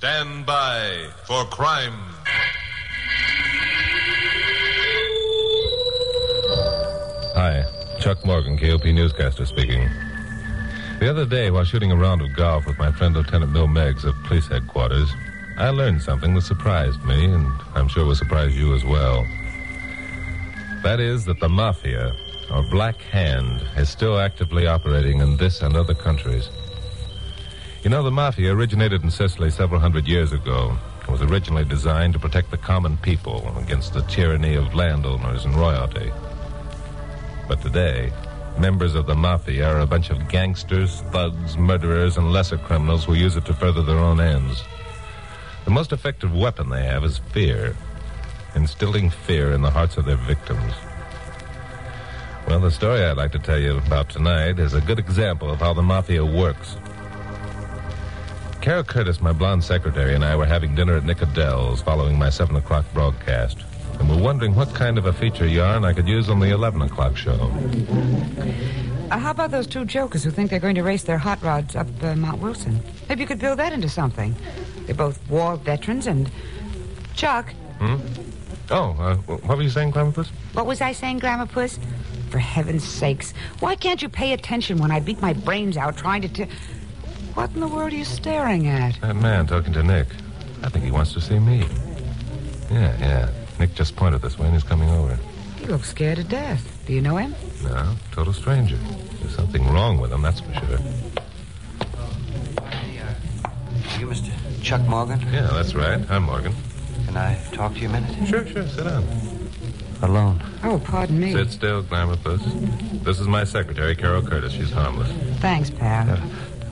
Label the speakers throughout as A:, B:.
A: Stand by for crime.
B: Hi, Chuck Morgan, KOP newscaster speaking. The other day, while shooting a round of golf with my friend Lieutenant Bill Meggs of police headquarters, I learned something that surprised me, and I'm sure will surprise you as well. That is that the Mafia, or Black Hand, is still actively operating in this and other countries. You know, the Mafia originated in Sicily several hundred years ago. It was originally designed to protect the common people against the tyranny of landowners and royalty. But today, members of the Mafia are a bunch of gangsters, thugs, murderers, and lesser criminals who use it to further their own ends. The most effective weapon they have is fear, instilling fear in the hearts of their victims. Well, the story I'd like to tell you about tonight is a good example of how the Mafia works. Carol Curtis, my blonde secretary, and I were having dinner at Nick Adele's following my 7 o'clock broadcast. And we're wondering what kind of a feature yarn I could use on the 11 o'clock show.
C: Uh, how about those two jokers who think they're going to race their hot rods up uh, Mount Wilson? Maybe you could build that into something. They're both war veterans and. Chuck,
B: Hmm? Oh, uh, what were you saying, Glamourpuss?
C: what was I saying, Glamourpuss? For heaven's sakes, why can't you pay attention when I beat my brains out trying to. T- what in the world are you staring at?
B: That man talking to Nick. I think he wants to see me. Yeah, yeah. Nick just pointed this way and he's coming over.
C: He looks scared to death. Do you know him?
B: No, total stranger. There's something wrong with him, that's for sure.
D: You, Mr. Chuck Morgan?
B: Yeah, that's right. I'm Morgan.
D: Can I talk to you a minute?
B: Sure, sure. Sit down.
D: Alone.
C: Oh, pardon me.
B: Sit still, Glamourpuss. This is my secretary, Carol Curtis. She's harmless.
C: Thanks, pal.
D: Uh,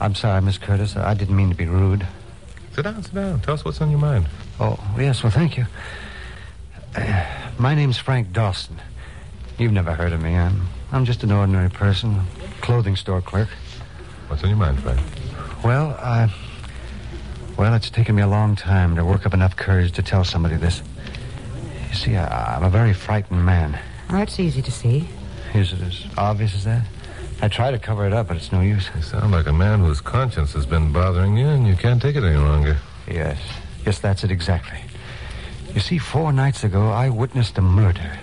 D: I'm sorry, Miss Curtis. I didn't mean to be rude.
B: Sit down, sit down. Tell us what's on your mind.
D: Oh, yes, well, thank you. Uh, my name's Frank Dawson. You've never heard of me. I'm, I'm just an ordinary person, clothing store clerk.
B: What's on your mind, Frank?
D: Well, I. Well, it's taken me a long time to work up enough courage to tell somebody this. You see, I, I'm a very frightened man.
C: Oh, that's easy to see.
D: Is it as obvious as that? I try to cover it up, but it's no use.
B: You sound like a man whose conscience has been bothering you and you can't take it any longer.
D: Yes. Yes, that's it exactly. You see, four nights ago, I witnessed a murder.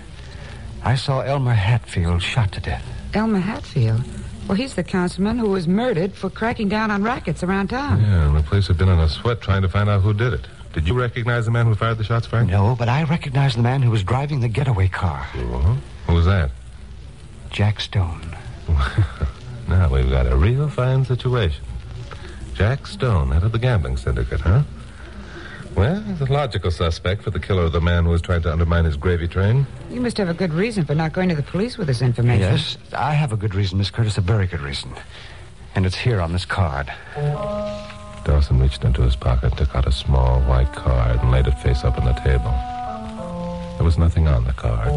D: I saw Elmer Hatfield shot to death.
C: Elmer Hatfield. Well, he's the councilman who was murdered for cracking down on rackets around town.
B: Yeah, and the police have been in a sweat trying to find out who did it. Did you recognize the man who fired the shots, Frank?
D: No, but I recognized the man who was driving the getaway car.
B: Uh-huh. Who was that?
D: Jack Stone.
B: Now we've got a real fine situation. Jack Stone, head of the gambling syndicate, huh? Well, he's a logical suspect for the killer of the man who was trying to undermine his gravy train.
C: You must have a good reason for not going to the police with this information.
D: Yes, I have a good reason, Miss Curtis, a very good reason. And it's here on this card.
B: Dawson reached into his pocket, took out a small white card, and laid it face up on the table. There was nothing on the card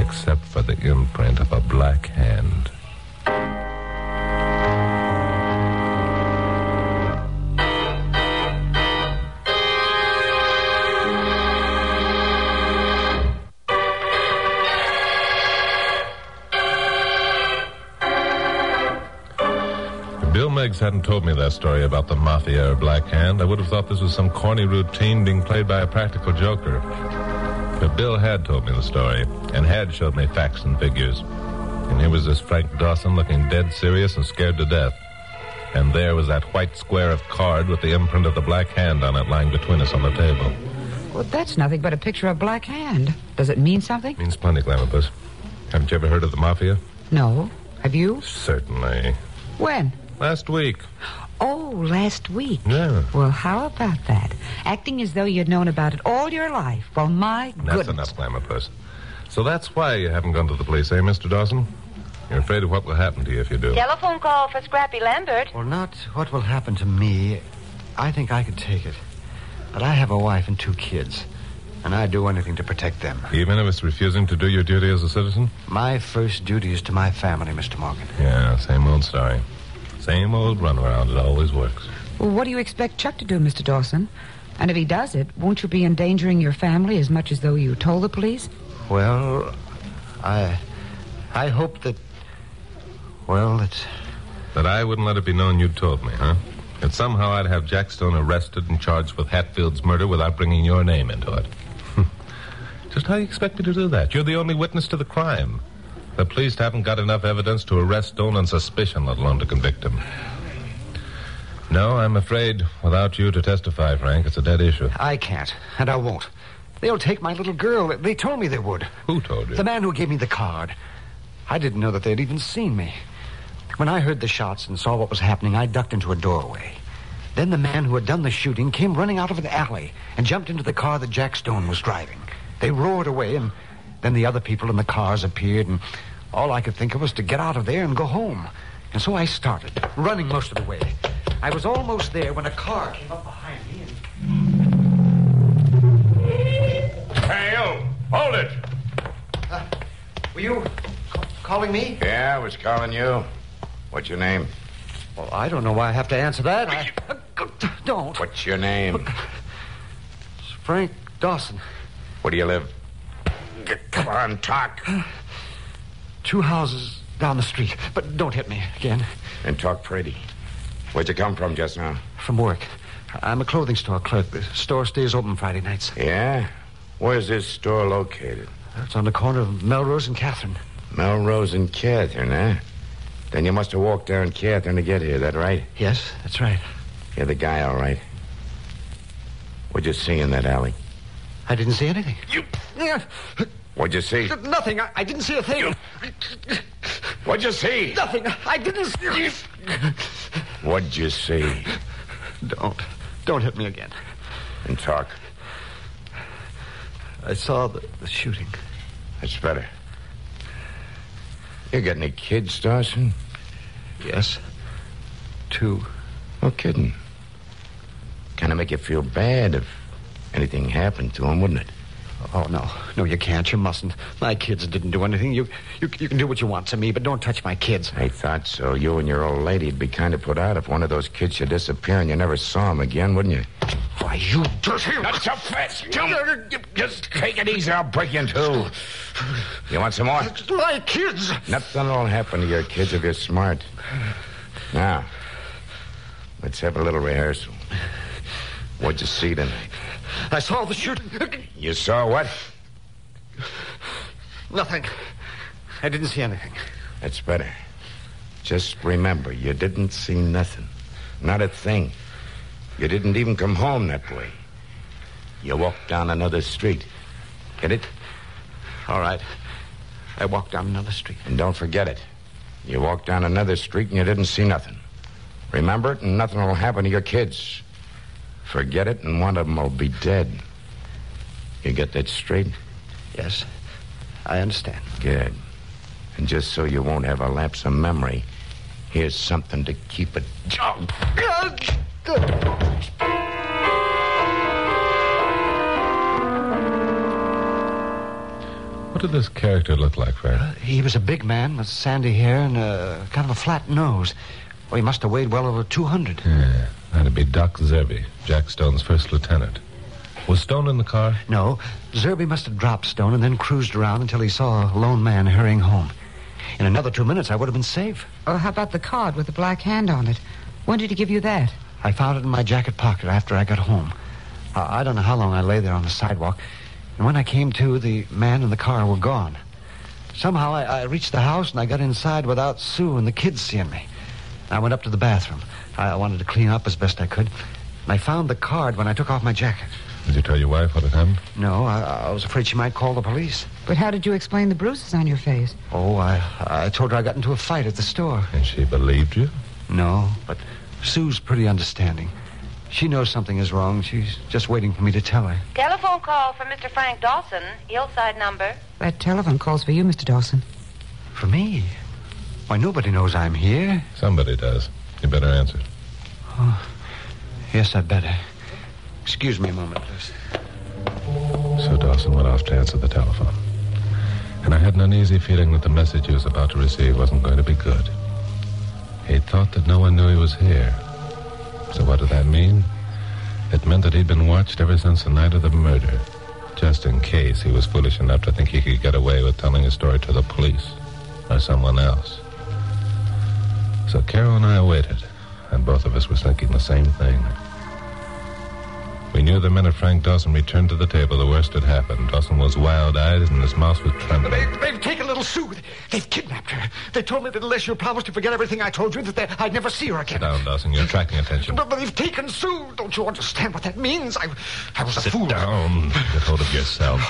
B: except for the imprint of a black hand. Hadn't told me that story about the mafia or Black Hand, I would have thought this was some corny routine being played by a practical joker. But Bill had told me the story, and had showed me facts and figures. And here was this Frank Dawson looking dead serious and scared to death. And there was that white square of card with the imprint of the Black Hand on it lying between us on the table.
C: Well, that's nothing but a picture of Black Hand. Does it mean something?
B: Means plenty, Glamourpuss. Haven't you ever heard of the Mafia?
C: No. Have you?
B: Certainly.
C: When?
B: Last week.
C: Oh, last week.
B: Yeah.
C: Well, how about that? Acting as though you'd known about it all your life. Well, my
B: That's
C: goodness.
B: enough, Glamourpuss. So that's why you haven't gone to the police, eh, Mr. Dawson? You're afraid of what will happen to you if you do.
E: Telephone call for Scrappy Lambert.
D: Well, not what will happen to me. I think I could take it. But I have a wife and two kids. And I'd do anything to protect them.
B: Even if it's refusing to do your duty as a citizen?
D: My first duty is to my family, Mr. Morgan.
B: Yeah, same old story. Same old runaround. It always works.
C: Well, what do you expect Chuck to do, Mr. Dawson? And if he does it, won't you be endangering your family as much as though you told the police?
D: Well, I. I hope that. Well, it's.
B: That I wouldn't let it be known you'd told me, huh? that somehow I'd have Jack Stone arrested and charged with Hatfield's murder without bringing your name into it. Just how you expect me to do that? You're the only witness to the crime. The police haven't got enough evidence to arrest Stone on suspicion, let alone to convict him. No, I'm afraid without you to testify, Frank, it's a dead issue.
D: I can't, and I won't. They'll take my little girl. They told me they would.
B: Who told you?
D: The man who gave me the card. I didn't know that they'd even seen me. When I heard the shots and saw what was happening, I ducked into a doorway. Then the man who had done the shooting came running out of an alley and jumped into the car that Jack Stone was driving. They roared away, and then the other people in the cars appeared, and all I could think of was to get out of there and go home. And so I started, running most of the way. I was almost there when a car came up behind me and.
F: Hey, you! Hold it!
D: Uh, were you ca- calling me?
F: Yeah, I was calling you. What's your name?
D: Well, I don't know why I have to answer that. I... Uh, don't.
F: What's your name?
D: It's Frank Dawson.
F: Where do you live? Come on, talk.
D: Two houses down the street. But don't hit me again.
F: And talk pretty. Where'd you come from just now?
D: From work. I'm a clothing store clerk. The store stays open Friday nights.
F: Yeah? Where's this store located?
D: It's on the corner of Melrose and Catherine.
F: Melrose and Catherine, eh? Then you must have walked down Catherine to get here, that right?
D: Yes, that's right.
F: You're the guy, all right. What'd you see in that alley?
D: I didn't see anything.
F: You... What'd you see?
D: Nothing. I, I didn't see a thing.
F: What'd you see?
D: Nothing. I didn't see.
F: What'd you see?
D: Don't. Don't hit me again.
F: And talk.
D: I saw the, the shooting.
F: That's better. You got any kids, Dawson?
D: Yes. Two.
F: No kidding. Kind of make you feel bad if anything happened to him, wouldn't it?
D: Oh, no. No, you can't. You mustn't. My kids didn't do anything. You, you, you can do what you want to me, but don't touch my kids.
F: I thought so. You and your old lady'd be kind of put out if one of those kids should disappear and you never saw him again, wouldn't you?
D: Why, you dirty...
F: Not so fast. Just take it easy. I'll break you in two. You want some more?
D: My kids!
F: Nothing will happen to your kids if you're smart. Now, let's have a little rehearsal. What'd you see tonight?
D: I saw the shooting.
F: You saw what?
D: Nothing. I didn't see anything.
F: That's better. Just remember, you didn't see nothing. Not a thing. You didn't even come home that way. You walked down another street. Get it?
D: All right. I walked down another street.
F: And don't forget it. You walked down another street and you didn't see nothing. Remember it, and nothing will happen to your kids. Forget it, and one of them will be dead. You get that straight?
D: Yes. I understand.
F: Good. And just so you won't have a lapse of memory, here's something to keep it. jog.
B: What did this character look like, Frank?
D: Uh, he was a big man with sandy hair and a kind of a flat nose. Well, he must have weighed well over 200.
B: Yeah, that'd be Doc Zerby, Jack Stone's first lieutenant. Was Stone in the car?
D: No, Zerby must have dropped Stone and then cruised around until he saw a lone man hurrying home. In another two minutes, I would have been safe.
C: Oh, how about the card with the black hand on it? When did he give you that?
D: I found it in my jacket pocket after I got home. Uh, I don't know how long I lay there on the sidewalk. And when I came to, the man and the car were gone. Somehow I, I reached the house and I got inside without Sue and the kids seeing me. I went up to the bathroom. I wanted to clean up as best I could. And I found the card when I took off my jacket.
B: Did you tell your wife what had happened?
D: No, I, I was afraid she might call the police.
C: But how did you explain the bruises on your face?
D: Oh, I, I told her I got into a fight at the store.
B: And she believed you?
D: No, but Sue's pretty understanding. She knows something is wrong. She's just waiting for me to tell her.
E: Telephone call for Mr. Frank Dawson, Hillside number.
C: That telephone call's for you, Mr. Dawson.
D: For me? Why, nobody knows I'm here.
B: Somebody does. You better answer.
D: Oh, Yes, I'd better. Excuse me a moment, please.
B: So Dawson went off to answer the telephone. And I had an uneasy feeling that the message he was about to receive wasn't going to be good. He thought that no one knew he was here. So what did that mean? It meant that he'd been watched ever since the night of the murder. Just in case he was foolish enough to think he could get away with telling his story to the police or someone else. So Carol and I waited and both of us were thinking the same thing. We knew the minute Frank Dawson returned to the table, the worst had happened. Dawson was wild-eyed and his mouth was trembling.
D: They, they've taken little Sue. They've kidnapped her. They told me that unless you promised to forget everything I told you, that they, I'd never see her again.
B: Sit down, Dawson. You're attracting attention.
D: But, but they've taken Sue. Don't you understand what that means? I, I was a
B: Sit
D: fool.
B: down. Get hold of yourself.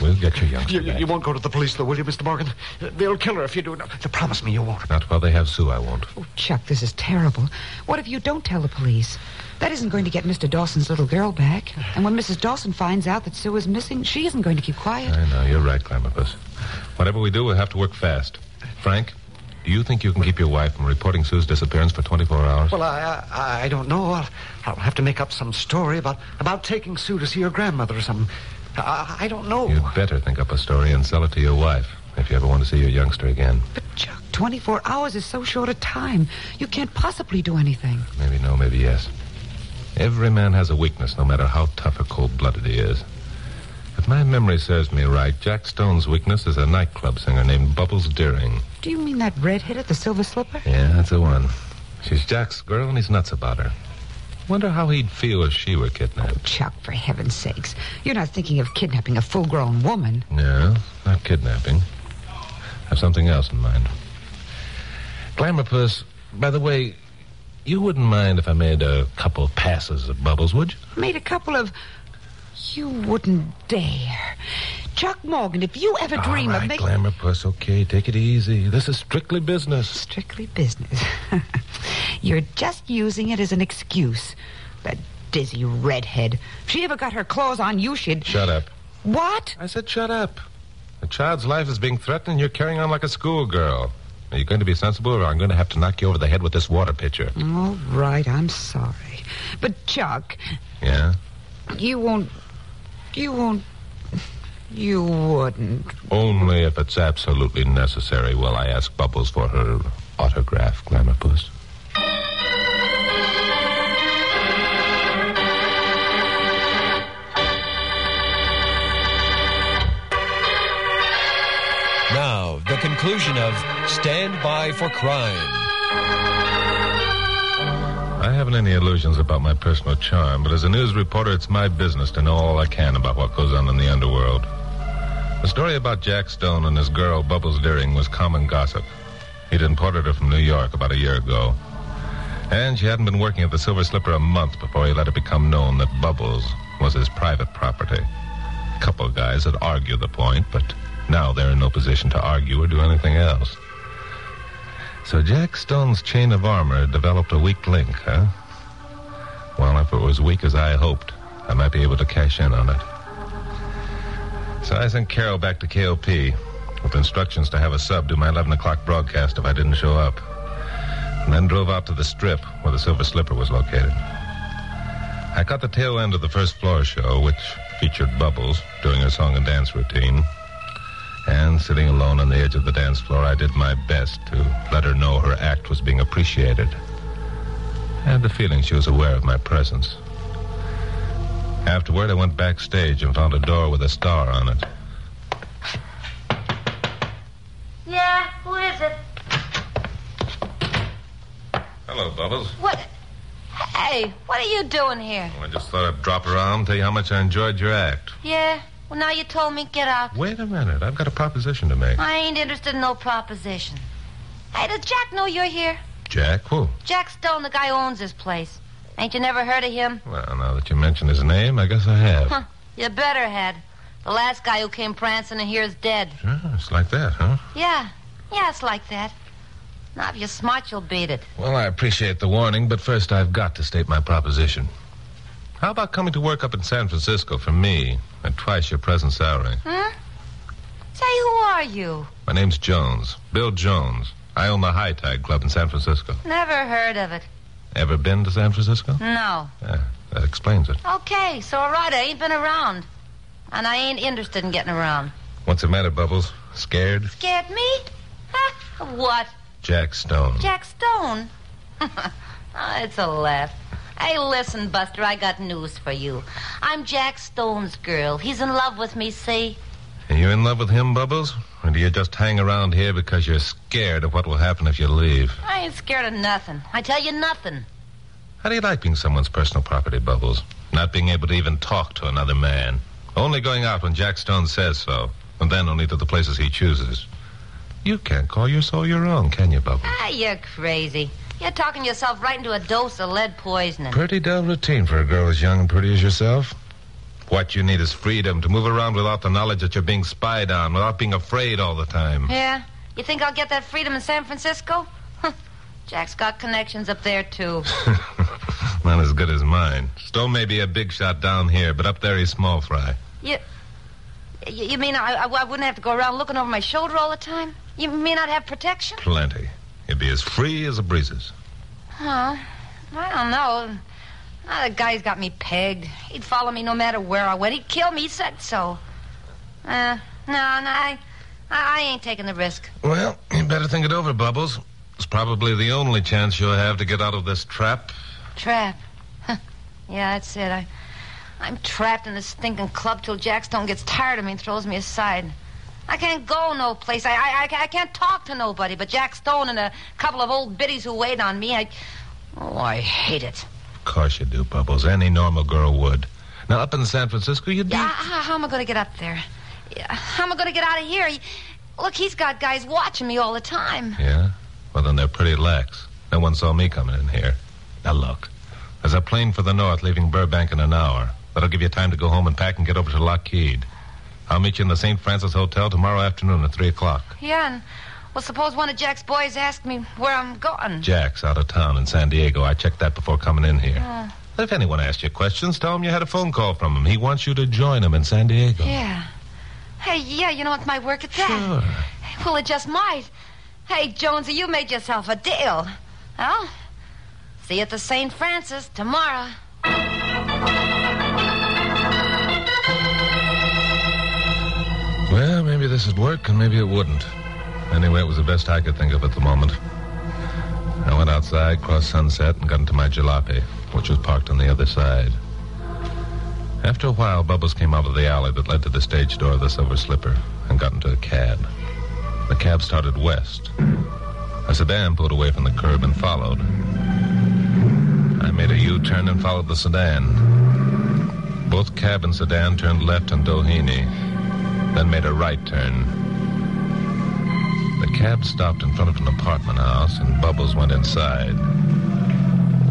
B: We'll get your youngster
D: You, you,
B: back.
D: you won't go to the police, though, will you, Mr. Morgan? They'll kill her if you do. No, promise me you won't.
B: Not while they have Sue, I won't.
C: Oh, Chuck, this is terrible. What if you don't tell the police? That isn't going to get Mr. Dawson's little girl back. And when Mrs. Dawson finds out that Sue is missing, she isn't going to keep quiet.
B: I know, you're right, Glamourpuss. Whatever we do, we'll have to work fast. Frank, do you think you can keep your wife from reporting Sue's disappearance for 24 hours?
D: Well, I, I, I don't know. I'll, I'll have to make up some story about, about taking Sue to see her grandmother or something. I, I don't know.
B: You'd better think up a story and sell it to your wife if you ever want to see your youngster again.
C: But, Chuck, 24 hours is so short a time. You can't possibly do anything.
B: Maybe no, maybe yes. Every man has a weakness, no matter how tough or cold-blooded he is. If my memory serves me right, Jack Stone's weakness is a nightclub singer named Bubbles Deering.
C: Do you mean that redhead at the Silver Slipper?
B: Yeah, that's the one. She's Jack's girl, and he's nuts about her. Wonder how he'd feel if she were kidnapped.
C: Oh, Chuck, for heaven's sakes. You're not thinking of kidnapping a full grown woman.
B: No, not kidnapping. I Have something else in mind. Glamourpuss, by the way, you wouldn't mind if I made a couple of passes of Bubbles, would you?
C: Made a couple of. You wouldn't dare. Chuck Morgan, if you ever dream
B: All right,
C: of making.
B: Glamourpuss, okay, take it easy. This is strictly business.
C: Strictly business. You're just using it as an excuse. That dizzy redhead. If she ever got her claws on you, she'd.
B: Shut up.
C: What?
B: I said shut up. A child's life is being threatened, and you're carrying on like a schoolgirl. Are you going to be sensible, or I'm going to have to knock you over the head with this water pitcher?
C: All right, I'm sorry. But, Chuck,
B: Yeah?
C: you won't. You won't. You wouldn't.
B: Only if it's absolutely necessary will I ask Bubbles for her autograph, Glamourpuss.
G: Now, the conclusion of Stand By for Crime.
B: I haven't any illusions about my personal charm, but as a news reporter, it's my business to know all I can about what goes on in the underworld. The story about Jack Stone and his girl, Bubbles Deering, was common gossip. He'd imported her from New York about a year ago. And she hadn't been working at the Silver Slipper a month before he let it become known that Bubbles was his private property. A couple of guys had argued the point, but now they're in no position to argue or do anything else. So Jack Stone's chain of armor developed a weak link, huh? Well, if it was weak as I hoped, I might be able to cash in on it. So I sent Carol back to KOP with instructions to have a sub do my 11 o'clock broadcast if I didn't show up. And then drove out to the strip where the Silver Slipper was located. I caught the tail end of the first floor show, which featured Bubbles doing her song and dance routine. And sitting alone on the edge of the dance floor, I did my best to let her know her act was being appreciated. I had the feeling she was aware of my presence. Afterward, I went backstage and found a door with a star on it.
E: Yeah, who is it?
B: Hello, Bubbles.
E: What? Hey, what are you doing here?
B: I just thought I'd drop around, tell you how much I enjoyed your act.
E: Yeah, well, now you told me get out.
B: Wait a minute. I've got a proposition to make.
E: I ain't interested in no proposition. Hey, does Jack know you're here?
B: Jack, who?
E: Jack Stone, the guy who owns this place. Ain't you never heard of him?
B: Well, now that you mention his name, I guess I have.
E: Huh, you better had. The last guy who came prancing in here is dead.
B: Sure, it's like that, huh?
E: Yeah, yeah, it's like that. Now, if you're smart, you'll beat it.
B: Well, I appreciate the warning, but first I've got to state my proposition. How about coming to work up in San Francisco for me at twice your present salary?
E: Huh? Say, who are you?
B: My name's Jones, Bill Jones. I own the High Tide Club in San Francisco.
E: Never heard of it.
B: Ever been to San Francisco?
E: No.
B: Yeah, that explains it.
E: Okay, so all right, I ain't been around. And I ain't interested in getting around.
B: What's the matter, Bubbles? Scared?
E: Scared me? Huh? What?
B: Jack Stone.
E: Jack Stone? oh, it's a laugh. Hey, listen, Buster, I got news for you. I'm Jack Stone's girl. He's in love with me, see?
B: Are you in love with him, Bubbles? Or do you just hang around here because you're scared of what will happen if you leave?
E: I ain't scared of nothing. I tell you nothing.
B: How do you like being someone's personal property, Bubbles? Not being able to even talk to another man. Only going out when Jack Stone says so. And then only to the places he chooses. You can't call your soul your own, can you, Bubbles?
E: Ah, you're crazy. You're talking yourself right into a dose of lead poisoning.
B: Pretty dull routine for a girl as young and pretty as yourself. What you need is freedom to move around without the knowledge that you're being spied on, without being afraid all the time.
E: Yeah? You think I'll get that freedom in San Francisco? Jack's got connections up there, too.
B: Not as good as mine. Stone may be a big shot down here, but up there he's small fry.
E: You, you mean I, I, I wouldn't have to go around looking over my shoulder all the time? You mean I'd have protection?
B: Plenty. He'd be as free as the breezes.
E: Huh? I don't know. Ah, the guy's got me pegged. He'd follow me no matter where I went. He'd kill me. He said so. Uh, no, no, I, I, ain't taking the risk.
B: Well, you better think it over, Bubbles. It's probably the only chance you'll have to get out of this trap.
E: Trap. Huh. yeah, that's it. I, I'm trapped in this stinking club till Jack Stone gets tired of me and throws me aside. I can't go no place. I, I, I, I can't talk to nobody but Jack Stone and a couple of old biddies who wait on me. I, oh, I hate it.
B: Of course you do, Bubbles. Any normal girl would. Now, up in San Francisco, you'd be...
E: Yeah, how, how am I going to get up there? How am I going to get out of here? Look, he's got guys watching me all the time.
B: Yeah? Well, then they're pretty lax. No one saw me coming in here. Now, look. There's a plane for the north leaving Burbank in an hour. That'll give you time to go home and pack and get over to Lockheed. I'll meet you in the St. Francis Hotel tomorrow afternoon at 3 o'clock.
E: Yeah, and well, suppose one of Jack's boys asked me where I'm going.
B: Jack's out of town in San Diego. I checked that before coming in here.
E: Oh.
B: If anyone asks you questions, tell him you had a phone call from him. He wants you to join him in San Diego.
E: Yeah. Hey, yeah, you know, it might work at that.
B: Sure.
E: Well, it just might. Hey, Jonesy, you made yourself a deal. Well, see you at the St. Francis tomorrow.
B: This would work, and maybe it wouldn't. Anyway, it was the best I could think of at the moment. I went outside, crossed Sunset, and got into my jalopy, which was parked on the other side. After a while, Bubbles came out of the alley that led to the stage door of the Silver Slipper and got into a cab. The cab started west. A sedan pulled away from the curb and followed. I made a U-turn and followed the sedan. Both cab and sedan turned left on Doheny, then made a right turn. The cab stopped in front of an apartment house, and Bubbles went inside.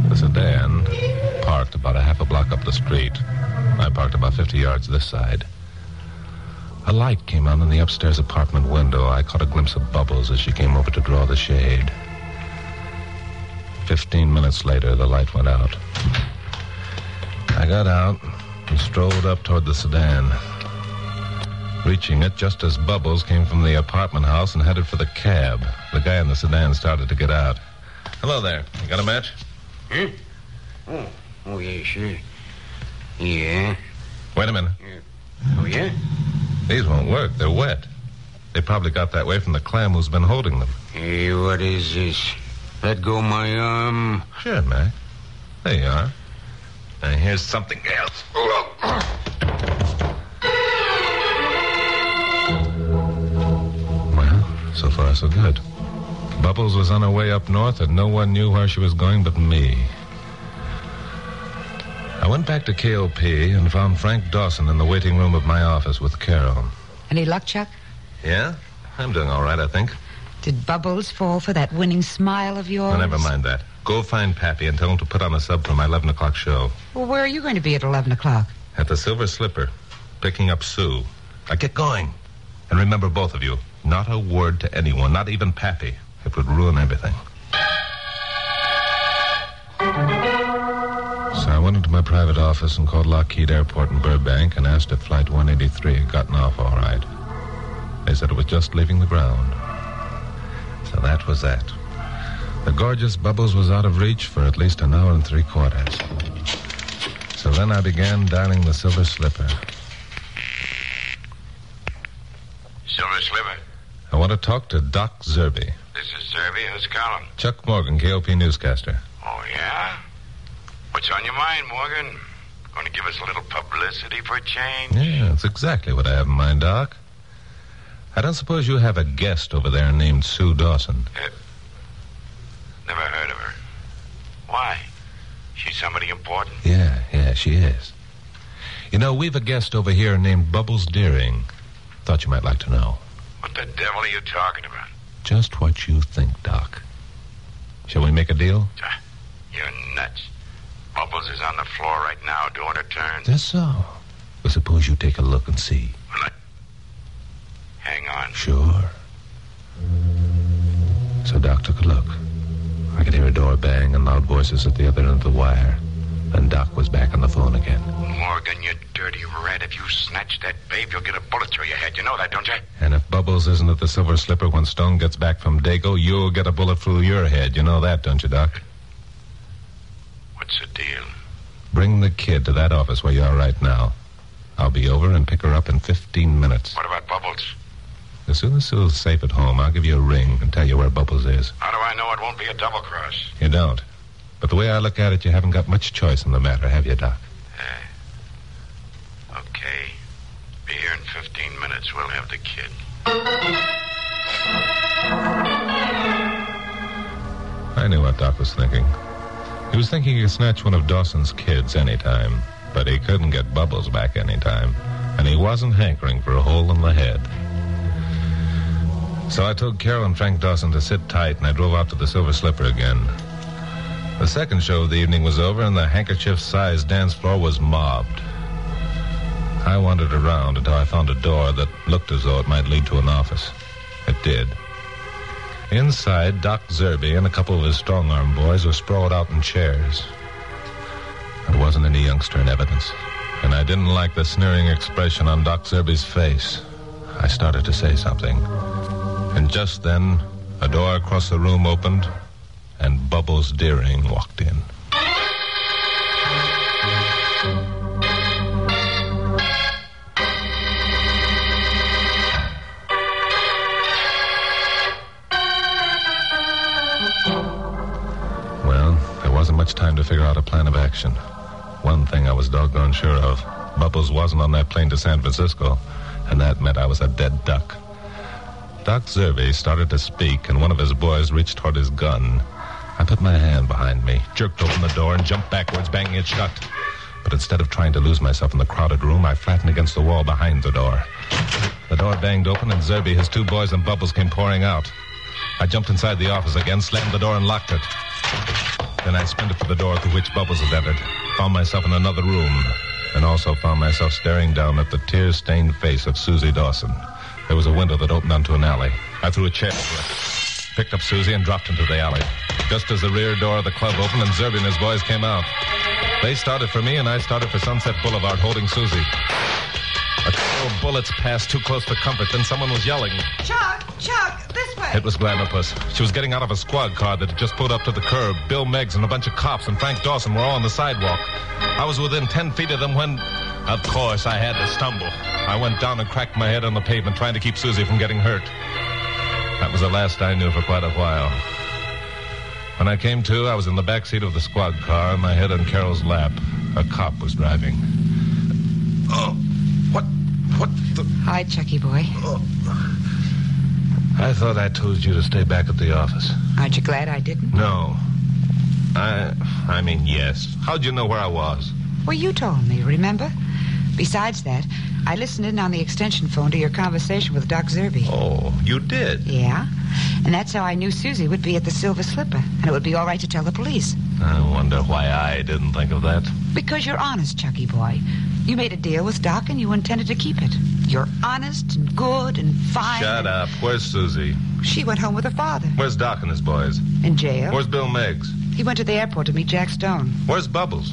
B: The sedan parked about a half a block up the street. I parked about 50 yards this side. A light came on in the upstairs apartment window. I caught a glimpse of Bubbles as she came over to draw the shade. Fifteen minutes later, the light went out. I got out and strolled up toward the sedan. Reaching it just as Bubbles came from the apartment house and headed for the cab. The guy in the sedan started to get out. Hello there. You got a match?
F: Oh, oh yeah, sure. Yeah.
B: Wait a minute. Yeah.
F: Oh, yeah?
B: These won't work. They're wet. They probably got that way from the clam who's been holding them.
F: Hey, what is this? Let go my arm.
B: Sure, Mac. There you are. Now here's something else. Oh, oh. So far so good. Bubbles was on her way up north, and no one knew where she was going but me. I went back to KOP and found Frank Dawson in the waiting room of my office with Carol.
C: Any luck, Chuck?
B: Yeah? I'm doing all right, I think.
C: Did Bubbles fall for that winning smile of yours?
B: Oh, never mind that. Go find Pappy and tell him to put on a sub for my 11 o'clock show.
C: Well, where are you going to be at 11 o'clock?
B: At the Silver Slipper, picking up Sue. Now get going. And remember, both of you, not a word to anyone, not even Pappy. It would ruin everything. So I went into my private office and called Lockheed Airport in Burbank and asked if Flight 183 had gotten off all right. They said it was just leaving the ground. So that was that. The gorgeous Bubbles was out of reach for at least an hour and three quarters. So then I began dialing the Silver Slipper.
F: Silver Slipper.
B: I want to talk to Doc Zerby.
F: This is Zerby. Who's calling?
B: Chuck Morgan, KOP newscaster.
F: Oh, yeah? What's on your mind, Morgan? Going to give us a little publicity for a change?
B: Yeah, that's exactly what I have in mind, Doc. I don't suppose you have a guest over there named Sue Dawson.
F: Uh, never heard of her. Why? She's somebody important?
B: Yeah, yeah, she is. You know, we've a guest over here named Bubbles Deering. Thought you might like to know.
F: What the devil are you talking about?
B: Just what you think, Doc. Shall we make a deal?
F: Ah, You're nuts. Bubbles is on the floor right now doing her turn.
B: That's so. Well, suppose you take a look and see.
F: Hang on.
B: Sure. So Doc took a look. I could hear a door bang and loud voices at the other end of the wire. Then Doc was back on the phone again.
F: Morgan, you dirty rat. If you snatch that babe, you'll get a bullet through your head. You know that, don't you?
B: And if Bubbles isn't at the Silver Slipper when Stone gets back from Dago, you'll get a bullet through your head. You know that, don't you, Doc?
F: What's the deal?
B: Bring the kid to that office where you are right now. I'll be over and pick her up in 15 minutes.
F: What about Bubbles?
B: As soon as Sue's safe at home, I'll give you a ring and tell you where Bubbles is.
F: How do I know it won't be a double cross?
B: You don't. But the way I look at it, you haven't got much choice in the matter, have you, Doc? Eh.
F: Okay. Be here in 15 minutes. We'll have the kid.
B: I knew what Doc was thinking. He was thinking he could snatch one of Dawson's kids anytime, but he couldn't get Bubbles back anytime, and he wasn't hankering for a hole in the head. So I told Carol and Frank Dawson to sit tight, and I drove out to the Silver Slipper again. The second show of the evening was over, and the handkerchief-sized dance floor was mobbed. I wandered around until I found a door that looked as though it might lead to an office. It did. Inside, Doc Zerby and a couple of his strong arm boys were sprawled out in chairs. There wasn't any youngster in evidence, and I didn't like the sneering expression on Doc Zerby's face. I started to say something. And just then, a door across the room opened, and Bubbles Deering walked in. Well, there wasn't much time to figure out a plan of action. One thing I was doggone sure of Bubbles wasn't on that plane to San Francisco, and that meant I was a dead duck. Doc Zerby started to speak, and one of his boys reached toward his gun. I put my hand behind me, jerked open the door, and jumped backwards, banging it shut. But instead of trying to lose myself in the crowded room, I flattened against the wall behind the door. The door banged open, and Zerby, his two boys, and Bubbles came pouring out. I jumped inside the office again, slammed the door, and locked it. Then I sprinted for the door through which Bubbles had entered, found myself in another room, and also found myself staring down at the tear-stained face of Susie Dawson. There was a window that opened onto an alley. I threw a chair over it, picked up Susie, and dropped into the alley. Just as the rear door of the club opened and Zerby and his boys came out. They started for me, and I started for Sunset Boulevard, holding Susie. A couple of bullets passed too close for comfort. Then someone was yelling.
C: Chuck, Chuck, this way.
B: It was Glamourpuss. She was getting out of a squad car that had just pulled up to the curb. Bill Meggs and a bunch of cops and Frank Dawson were all on the sidewalk. I was within ten feet of them when, of course, I had to stumble. I went down and cracked my head on the pavement trying to keep Susie from getting hurt. That was the last I knew for quite a while. When I came to, I was in the back seat of the squad car, my head on Carol's lap. A cop was driving. Oh, what? What the?
C: Hi, Chucky boy. Oh.
B: I thought I told you to stay back at the office.
C: Aren't you glad I didn't?
B: No. I. I mean, yes. How'd you know where I was?
C: Well, you told me, remember? Besides that, I listened in on the extension phone to your conversation with Doc Zerby.
B: Oh, you did?
C: Yeah? And that's how I knew Susie would be at the Silver Slipper, and it would be all right to tell the police.
B: I wonder why I didn't think of that.
C: Because you're honest, Chucky boy. You made a deal with Doc, and you intended to keep it. You're honest and good and fine.
B: Shut up. Where's Susie?
C: She went home with her father.
B: Where's Doc and his boys?
C: In jail.
B: Where's Bill Meggs?
C: He went to the airport to meet Jack Stone.
B: Where's Bubbles?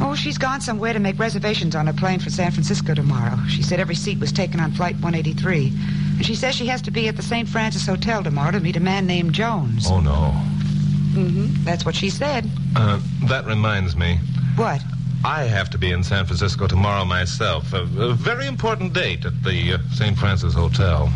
C: Oh, she's gone somewhere to make reservations on a plane for San Francisco tomorrow. She said every seat was taken on Flight 183. And she says she has to be at the St. Francis Hotel tomorrow to meet a man named Jones.
B: Oh, no.
C: Mm-hmm. That's what she said.
B: Uh, that reminds me.
C: What?
B: I have to be in San Francisco tomorrow myself. A, a very important date at the uh, St. Francis Hotel.